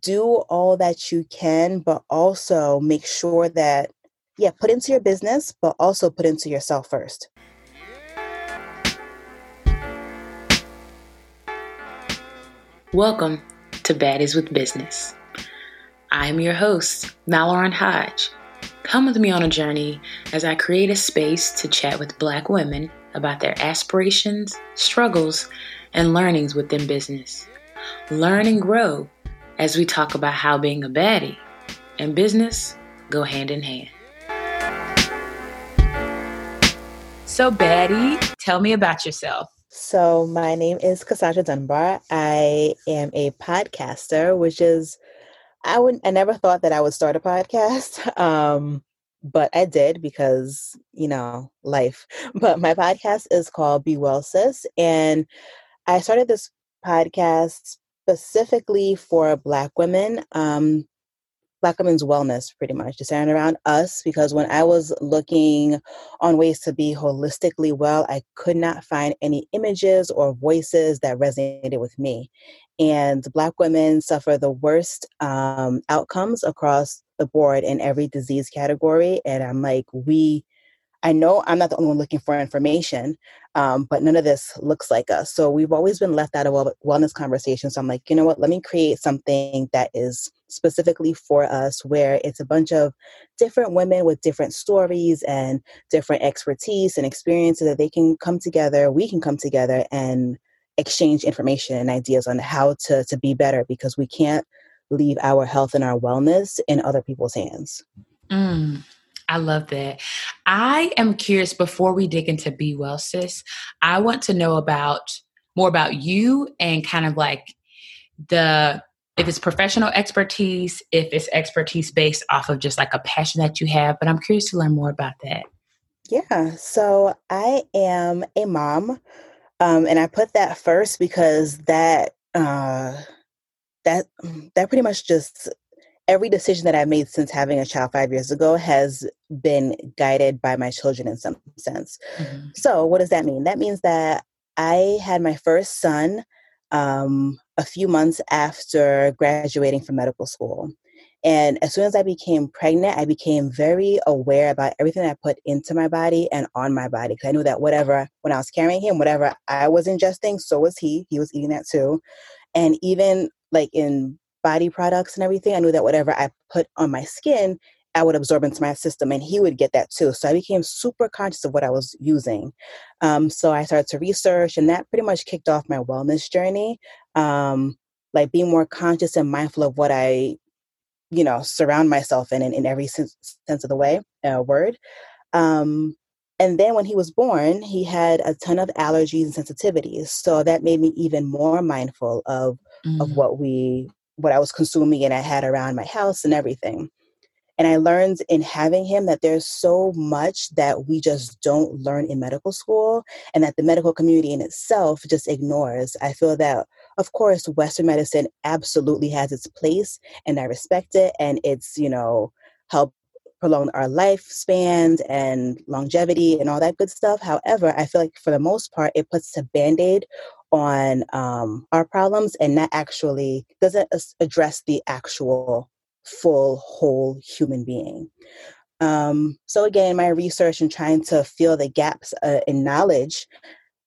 do all that you can, but also make sure that, yeah, put into your business, but also put into yourself first. Welcome to Baddies with Business. I'm your host, Mallory Hodge. Come with me on a journey as I create a space to chat with Black women about their aspirations, struggles, and learnings within business. Learn and grow as we talk about how being a baddie and business go hand in hand. So, baddie, tell me about yourself. So, my name is Cassandra Dunbar. I am a podcaster, which is I would I never thought that I would start a podcast. Um, but I did because, you know, life. But my podcast is called Be Well Sis. And I started this podcast specifically for Black women, um, Black women's wellness, pretty much, to center around us. Because when I was looking on ways to be holistically well, I could not find any images or voices that resonated with me. And Black women suffer the worst um, outcomes across the board in every disease category. And I'm like, we I know I'm not the only one looking for information, um, but none of this looks like us. So we've always been left out of wellness conversations. So I'm like, you know what? Let me create something that is specifically for us, where it's a bunch of different women with different stories and different expertise and experiences that they can come together. We can come together and exchange information and ideas on how to to be better because we can't leave our health and our wellness in other people's hands. Mm. I love that. I am curious before we dig into Be Well Sis, I want to know about more about you and kind of like the if it's professional expertise, if it's expertise based off of just like a passion that you have, but I'm curious to learn more about that. Yeah, so I am a mom, um, and I put that first because that uh, that that pretty much just every decision that I've made since having a child five years ago has been guided by my children in some sense. Mm-hmm. So, what does that mean? That means that I had my first son um, a few months after graduating from medical school. And as soon as I became pregnant, I became very aware about everything I put into my body and on my body. Because I knew that whatever, when I was carrying him, whatever I was ingesting, so was he. He was eating that too. And even like in body products and everything, I knew that whatever I put on my skin, I would absorb into my system and he would get that too. So I became super conscious of what I was using. Um, so I started to research and that pretty much kicked off my wellness journey. Um, like being more conscious and mindful of what I, you know, surround myself in in, in every sense, sense of the way, uh, word. Um, and then when he was born, he had a ton of allergies and sensitivities. So that made me even more mindful of, mm. of what we what I was consuming and I had around my house and everything. And I learned in having him that there's so much that we just don't learn in medical school and that the medical community in itself just ignores. I feel that, of course, Western medicine absolutely has its place and I respect it and it's, you know, help prolong our lifespans and longevity and all that good stuff. However, I feel like for the most part, it puts a band aid on um, our problems and not actually doesn't address the actual full whole human being. Um, so again my research and trying to fill the gaps uh, in knowledge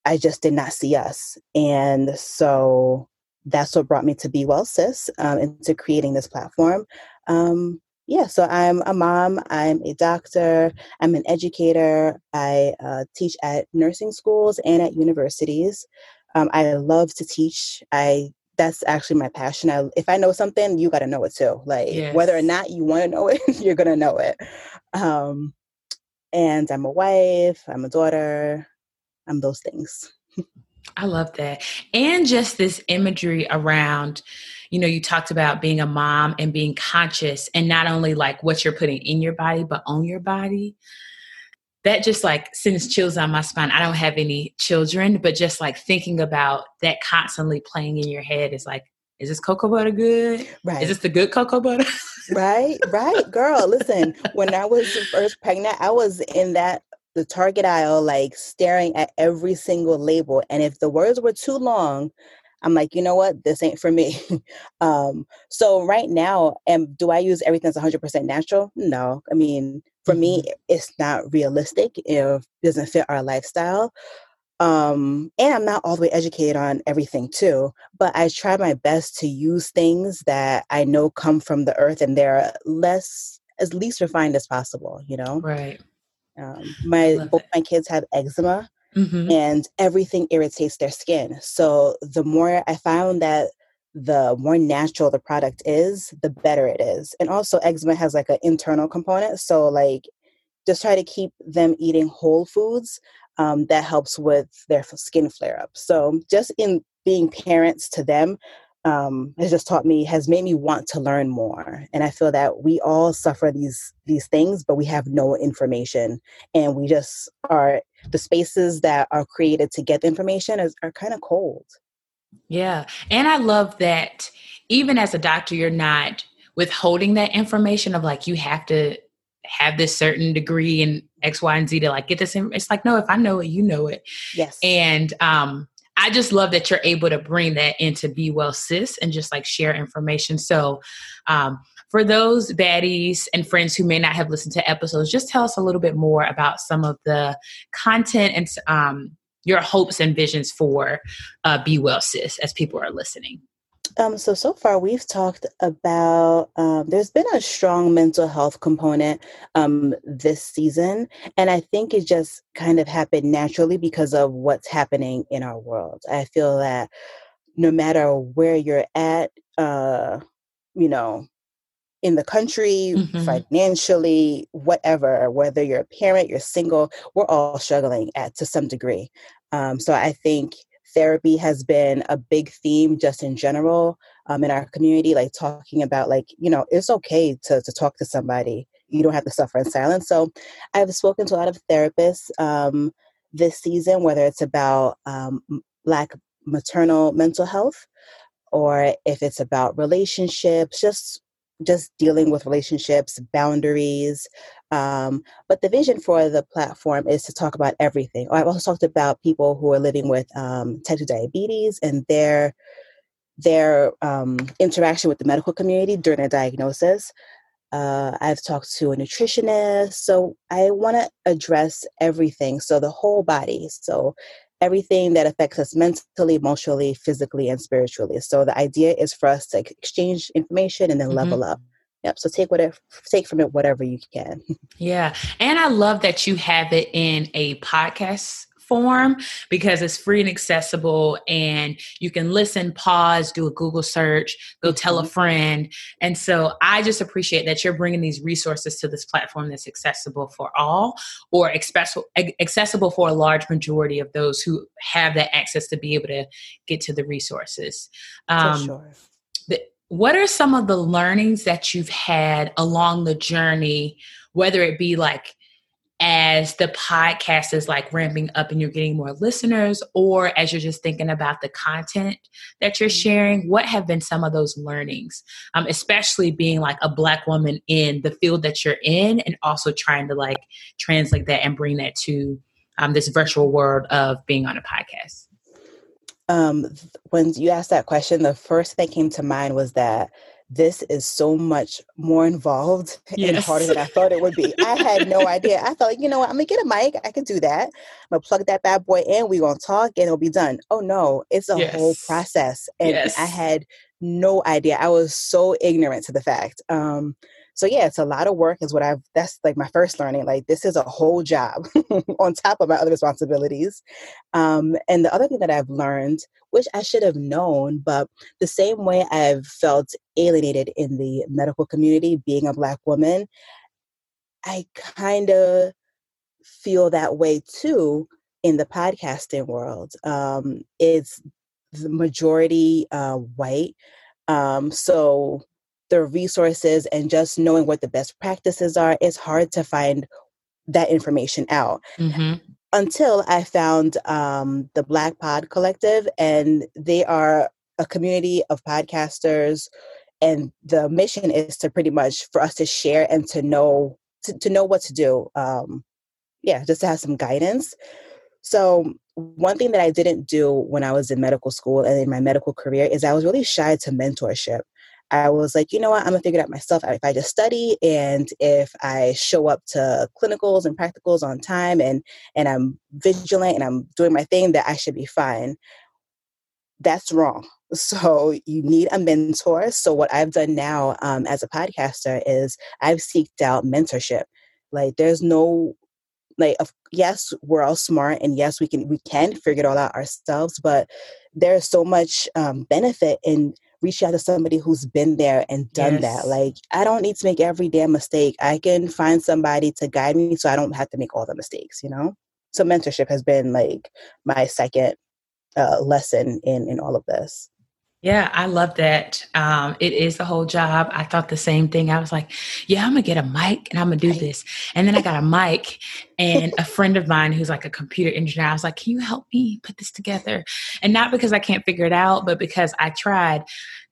i just did not see us. And so that's what brought me to be well sis um, into creating this platform. Um, yeah so i'm a mom i'm a doctor i'm an educator i uh, teach at nursing schools and at universities um, I love to teach. I that's actually my passion. I, if I know something, you got to know it too. Like yes. whether or not you want to know it, you're gonna know it. Um, and I'm a wife. I'm a daughter. I'm those things. I love that. And just this imagery around, you know, you talked about being a mom and being conscious and not only like what you're putting in your body, but on your body that just like sends chills on my spine. I don't have any children, but just like thinking about that constantly playing in your head is like, is this cocoa butter good? Right. Is this the good cocoa butter? right, right. Girl, listen, when I was first pregnant, I was in that the Target aisle, like staring at every single label. And if the words were too long, I'm like, you know what, this ain't for me. um, so right now, am do I use everything that's 100% natural? No. I mean, for mm-hmm. me, it's not realistic it doesn't fit our lifestyle. Um, and I'm not all the way educated on everything too, but I try my best to use things that I know come from the earth and they're less as least refined as possible, you know? Right. Um, my both my kids have eczema mm-hmm. and everything irritates their skin. So the more I found that the more natural the product is, the better it is. And also eczema has like an internal component. So like just try to keep them eating whole foods. Um, that helps with their skin flare up. So just in being parents to them, um, has just taught me has made me want to learn more and i feel that we all suffer these these things but we have no information and we just are the spaces that are created to get the information is, are kind of cold yeah. And i love that even as a doctor you're not withholding that information of like you have to have this certain degree in x y and z to like get this in it's like no if i know it you know it. Yes. And um I just love that you're able to bring that into Be Well Sis and just like share information. So, um, for those baddies and friends who may not have listened to episodes, just tell us a little bit more about some of the content and um, your hopes and visions for uh, Be Well Sis as people are listening. Um, so so far we've talked about um, there's been a strong mental health component um, this season, and I think it just kind of happened naturally because of what's happening in our world. I feel that no matter where you're at, uh, you know, in the country, mm-hmm. financially, whatever, whether you're a parent, you're single, we're all struggling at to some degree. Um, so I think therapy has been a big theme just in general um, in our community like talking about like you know it's okay to, to talk to somebody you don't have to suffer in silence so i've spoken to a lot of therapists um, this season whether it's about um, black maternal mental health or if it's about relationships just just dealing with relationships, boundaries. Um, but the vision for the platform is to talk about everything. I've also talked about people who are living with um, type 2 diabetes and their their um, interaction with the medical community during their diagnosis. Uh, I've talked to a nutritionist. So I want to address everything. So the whole body. So everything that affects us mentally, emotionally, physically, and spiritually. So the idea is for us to exchange information and then mm-hmm. level up. Yep. So take whatever take from it whatever you can. yeah. And I love that you have it in a podcast form because it's free and accessible and you can listen, pause, do a Google search, go tell a mm-hmm. friend. And so I just appreciate that you're bringing these resources to this platform that's accessible for all or accessible for a large majority of those who have that access to be able to get to the resources. Um, for sure. The, what are some of the learnings that you've had along the journey, whether it be like as the podcast is like ramping up and you're getting more listeners, or as you're just thinking about the content that you're mm-hmm. sharing? What have been some of those learnings, um, especially being like a Black woman in the field that you're in, and also trying to like translate that and bring that to um, this virtual world of being on a podcast? Um, when you asked that question, the first thing that came to mind was that this is so much more involved yes. and harder than I thought it would be. I had no idea. I thought, you know what, I'm gonna get a mic. I can do that. I'm gonna plug that bad boy in. We're gonna talk and it'll be done. Oh no, it's a yes. whole process. And yes. I had no idea. I was so ignorant to the fact. Um, so yeah it's a lot of work is what i've that's like my first learning like this is a whole job on top of my other responsibilities. Um, and the other thing that i've learned which i should have known but the same way i've felt alienated in the medical community being a black woman i kind of feel that way too in the podcasting world. Um, it's the majority uh, white. Um, so the resources and just knowing what the best practices are, it's hard to find that information out. Mm-hmm. Until I found um, the Black Pod Collective, and they are a community of podcasters, and the mission is to pretty much for us to share and to know to, to know what to do. Um, yeah, just to have some guidance. So, one thing that I didn't do when I was in medical school and in my medical career is I was really shy to mentorship. I was like, you know what, I'm gonna figure it out myself. If I just study and if I show up to clinicals and practicals on time and and I'm vigilant and I'm doing my thing, that I should be fine. That's wrong. So you need a mentor. So what I've done now um, as a podcaster is I've seeked out mentorship. Like there's no like yes we're all smart and yes we can we can figure it all out ourselves but there's so much um, benefit in reaching out to somebody who's been there and done yes. that like i don't need to make every damn mistake. I can find somebody to guide me so i don't have to make all the mistakes you know? So mentorship has been like my second uh, lesson in in all of this yeah, I love that. Um, it is the whole job. I thought the same thing. I was like, yeah, I'm gonna get a mic and I'm gonna do this. And then I got a mic and a friend of mine who's like a computer engineer, I was like, can you help me put this together? And not because I can't figure it out, but because I tried.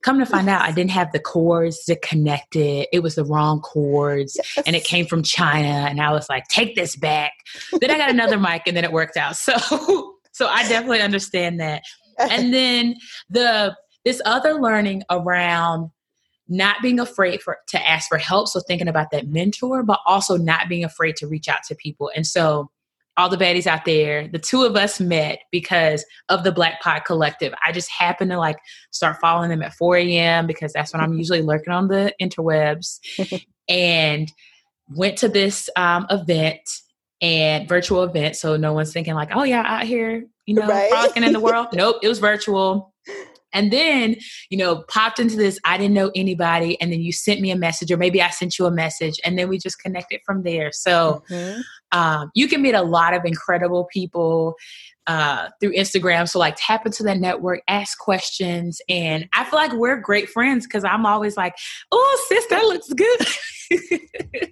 Come to find out, I didn't have the cords to connect it. It was the wrong cords yes. and it came from China. And I was like, take this back. then I got another mic and then it worked out. So, so I definitely understand that. And then the this other learning around not being afraid for to ask for help so thinking about that mentor but also not being afraid to reach out to people. And so all the baddies out there the two of us met because of the black pod collective. I just happened to like start following them at 4 a.m because that's when i'm usually lurking on the interwebs. And went to this um, event and virtual event so no one's thinking like oh yeah out here you know right. in the world. Nope it was virtual and then, you know, popped into this, I didn't know anybody. And then you sent me a message, or maybe I sent you a message, and then we just connected from there. So mm-hmm. um, you can meet a lot of incredible people uh, through Instagram. So, like, tap into that network, ask questions. And I feel like we're great friends because I'm always like, oh, sis, that looks good.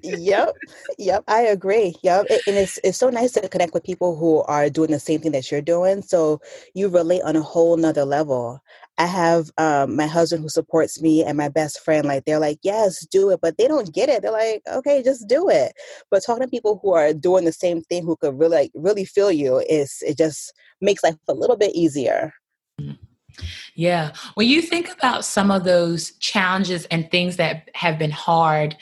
yep, yep, I agree. Yep, it, and it's it's so nice to connect with people who are doing the same thing that you're doing. So you relate on a whole nother level. I have um, my husband who supports me and my best friend. Like they're like, yes, do it, but they don't get it. They're like, okay, just do it. But talking to people who are doing the same thing, who could really, really feel you, is it just makes life a little bit easier. Mm. Yeah, when you think about some of those challenges and things that have been hard.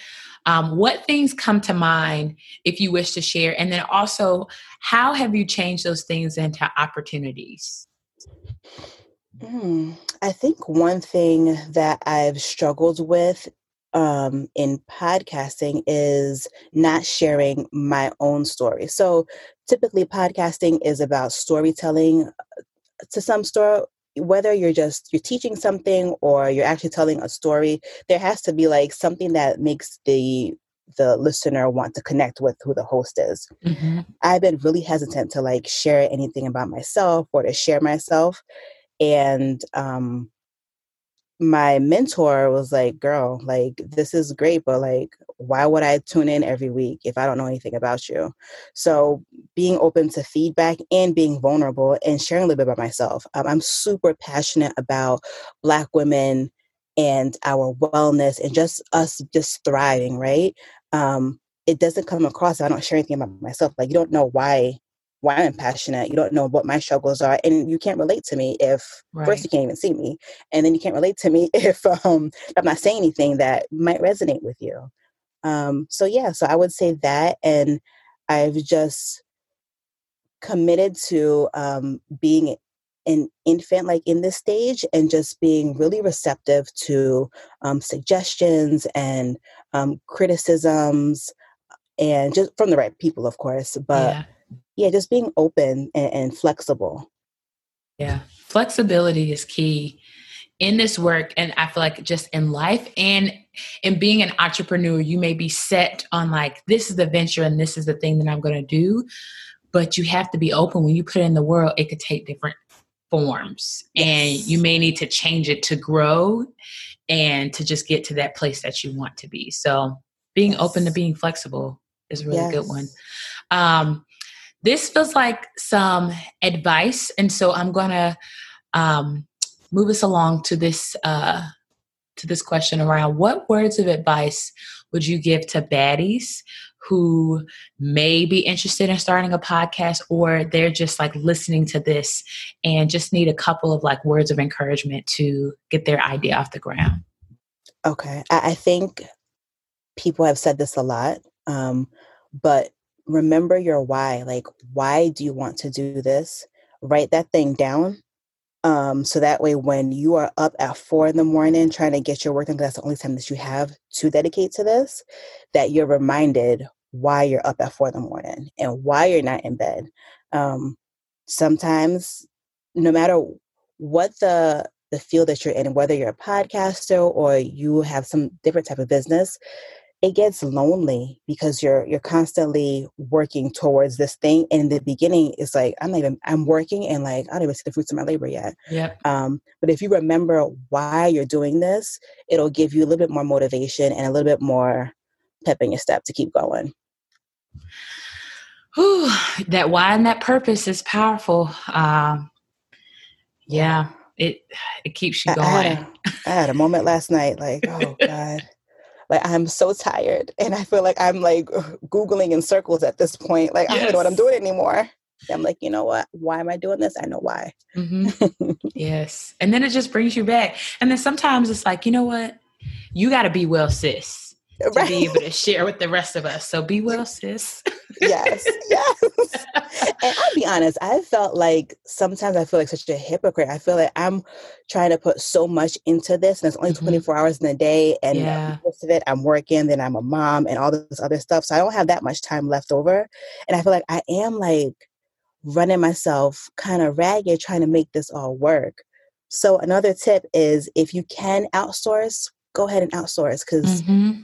Um, what things come to mind if you wish to share? And then also, how have you changed those things into opportunities? Mm, I think one thing that I've struggled with um, in podcasting is not sharing my own story. So typically, podcasting is about storytelling uh, to some story. Whether you're just you're teaching something or you're actually telling a story, there has to be like something that makes the the listener want to connect with who the host is. Mm-hmm. I've been really hesitant to like share anything about myself or to share myself and um my mentor was like girl like this is great but like why would i tune in every week if i don't know anything about you? So being open to feedback and being vulnerable and sharing a little bit about myself um, i'm super passionate about black women and our wellness and just us just thriving right? Um it doesn't come across i don't share anything about myself like you don't know why why I'm passionate. You don't know what my struggles are, and you can't relate to me if right. first you can't even see me, and then you can't relate to me if um, I'm not saying anything that might resonate with you. Um, so yeah, so I would say that, and I've just committed to um, being an infant like in this stage and just being really receptive to um, suggestions and um, criticisms and just from the right people of course but yeah just being open and, and flexible. Yeah, flexibility is key in this work and i feel like just in life and in being an entrepreneur you may be set on like this is the venture and this is the thing that i'm going to do but you have to be open when you put it in the world it could take different forms yes. and you may need to change it to grow and to just get to that place that you want to be so being yes. open to being flexible is a really yes. good one um, this feels like some advice, and so I'm going to um, move us along to this uh, to this question around what words of advice would you give to baddies who may be interested in starting a podcast or they're just like listening to this and just need a couple of like words of encouragement to get their idea off the ground? Okay. I, I think people have said this a lot, um, but remember your why. Like, why do you want to do this? Write that thing down um, so that way, when you are up at four in the morning trying to get your work done, that's the only time that you have to dedicate to this, that you're reminded why you're up at four in the morning and why you're not in bed. Um, sometimes, no matter what the the field that you're in, whether you're a podcaster or you have some different type of business, it gets lonely because you're you're constantly working towards this thing and in the beginning it's like i'm not even i'm working and like i don't even see the fruits of my labor yet. Yeah um, but if you remember why you're doing this it'll give you a little bit more motivation and a little bit more pep in your step to keep going. Whew, that why and that purpose is powerful. Um, yeah it it keeps you going I, had a, I had a moment last night like oh god like I'm so tired and I feel like I'm like Googling in circles at this point. Like yes. I don't know what I'm doing anymore. I'm like, you know what? Why am I doing this? I know why. Mm-hmm. yes. And then it just brings you back. And then sometimes it's like, you know what? You got to be well, sis to right. be able to share with the rest of us. So be well, sis. yes, yes. and I'll be honest, I felt like sometimes I feel like such a hypocrite. I feel like I'm trying to put so much into this, and it's only mm-hmm. 24 hours in a day, and yeah. most of it I'm working, then I'm a mom, and all this other stuff. So I don't have that much time left over, and I feel like I am like running myself kind of ragged trying to make this all work. So another tip is if you can outsource, go ahead and outsource because mm-hmm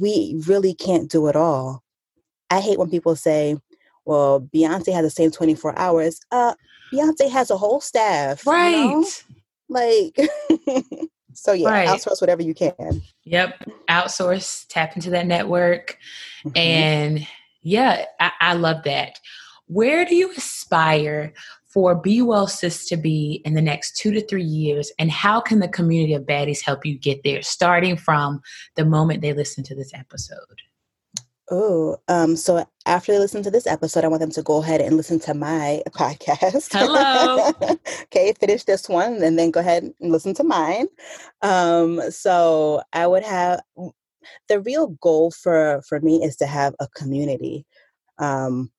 we really can't do it all. I hate when people say, well, Beyonce has the same 24 hours. Uh, Beyonce has a whole staff. Right. You know? Like, so yeah, right. outsource whatever you can. Yep. Outsource, tap into that network. Mm-hmm. And yeah, I, I love that. Where do you aspire for Be Well Sis to be in the next two to three years? And how can the community of baddies help you get there, starting from the moment they listen to this episode? Oh, um, so after they listen to this episode, I want them to go ahead and listen to my podcast. Hello. okay, finish this one and then go ahead and listen to mine. Um, so I would have the real goal for for me is to have a community. Um,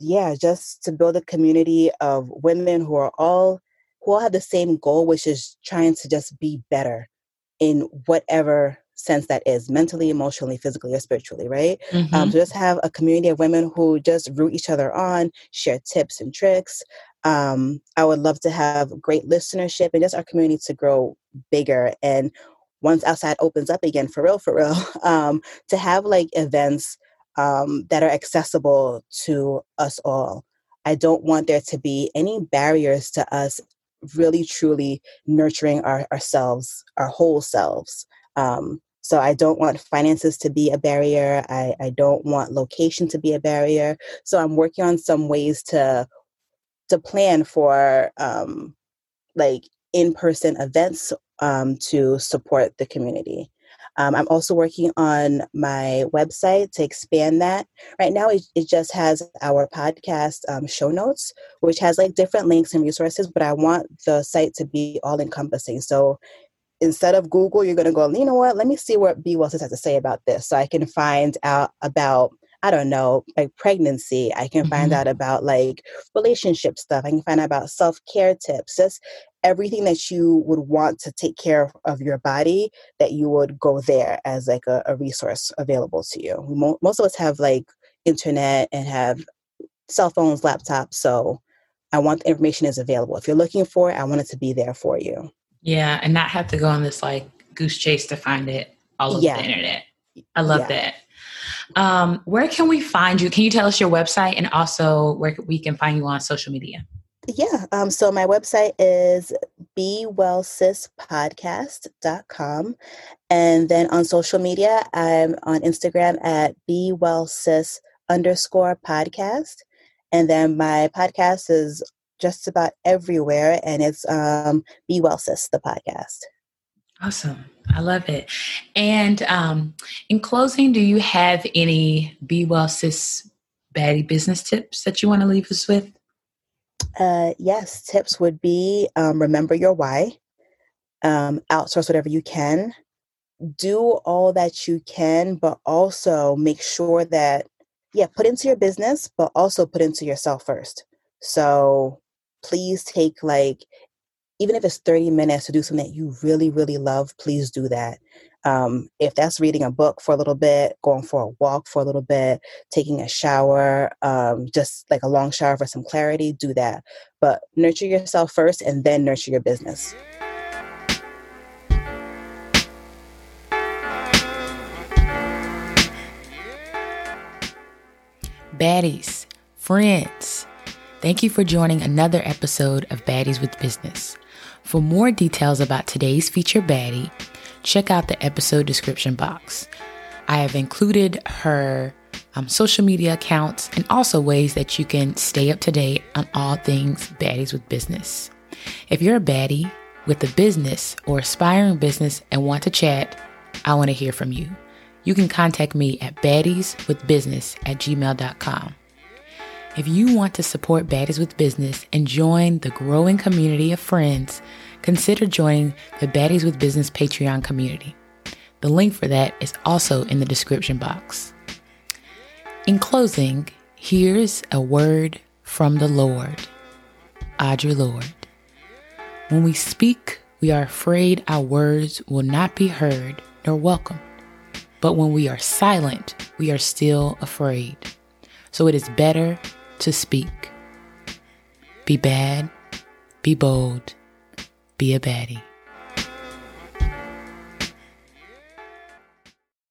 yeah, just to build a community of women who are all who all have the same goal, which is trying to just be better in whatever sense that is mentally, emotionally, physically, or spiritually, right? Um, mm-hmm. Um, so just have a community of women who just root each other on, share tips and tricks. Um, I would love to have great listenership and just our community to grow bigger. And once outside opens up again, for real, for real, um, to have like events um, that are accessible to us all. I don't want there to be any barriers to us really truly nurturing our, ourselves, our whole selves. Um, so I don't want finances to be a barrier. I, I don't want location to be a barrier. So I'm working on some ways to to plan for um, like in-person events um, to support the community. Um, I'm also working on my website to expand that. Right now, it, it just has our podcast um, show notes, which has like different links and resources, but I want the site to be all encompassing. So instead of Google, you're going to go, you know what, let me see what Well Sis has to say about this. So I can find out about I don't know, like pregnancy. I can mm-hmm. find out about like relationship stuff. I can find out about self care tips. Just everything that you would want to take care of your body that you would go there as like a, a resource available to you most of us have like internet and have cell phones laptops so i want the information is available if you're looking for it i want it to be there for you yeah and not have to go on this like goose chase to find it all over yeah. the internet i love yeah. that um, where can we find you can you tell us your website and also where we can find you on social media yeah. Um, so my website is bewellsispodcast.com. And then on social media, I'm on Instagram at bewellsis underscore podcast. And then my podcast is just about everywhere and it's um, Be Well Sis, the podcast. Awesome. I love it. And um, in closing, do you have any Be Well Sis baddie business tips that you want to leave us with? Uh, yes, tips would be um, remember your why, um, outsource whatever you can, do all that you can, but also make sure that, yeah, put into your business, but also put into yourself first. So please take like even if it's 30 minutes to do something that you really, really love, please do that. Um, if that's reading a book for a little bit, going for a walk for a little bit, taking a shower, um, just like a long shower for some clarity, do that. But nurture yourself first and then nurture your business. Baddies, friends, thank you for joining another episode of Baddies with Business. For more details about today's feature baddie, check out the episode description box. I have included her um, social media accounts and also ways that you can stay up to date on all things baddies with business. If you're a baddie with a business or aspiring business and want to chat, I want to hear from you. You can contact me at baddieswithbusiness at gmail.com. If you want to support Baddies with Business and join the growing community of friends, consider joining the Baddies with Business Patreon community. The link for that is also in the description box. In closing, here's a word from the Lorde. Audre Lorde. When we speak, we are afraid our words will not be heard nor welcomed. But when we are silent, we are still afraid. So it is better to speak. Be bad, be bold, be a baddie.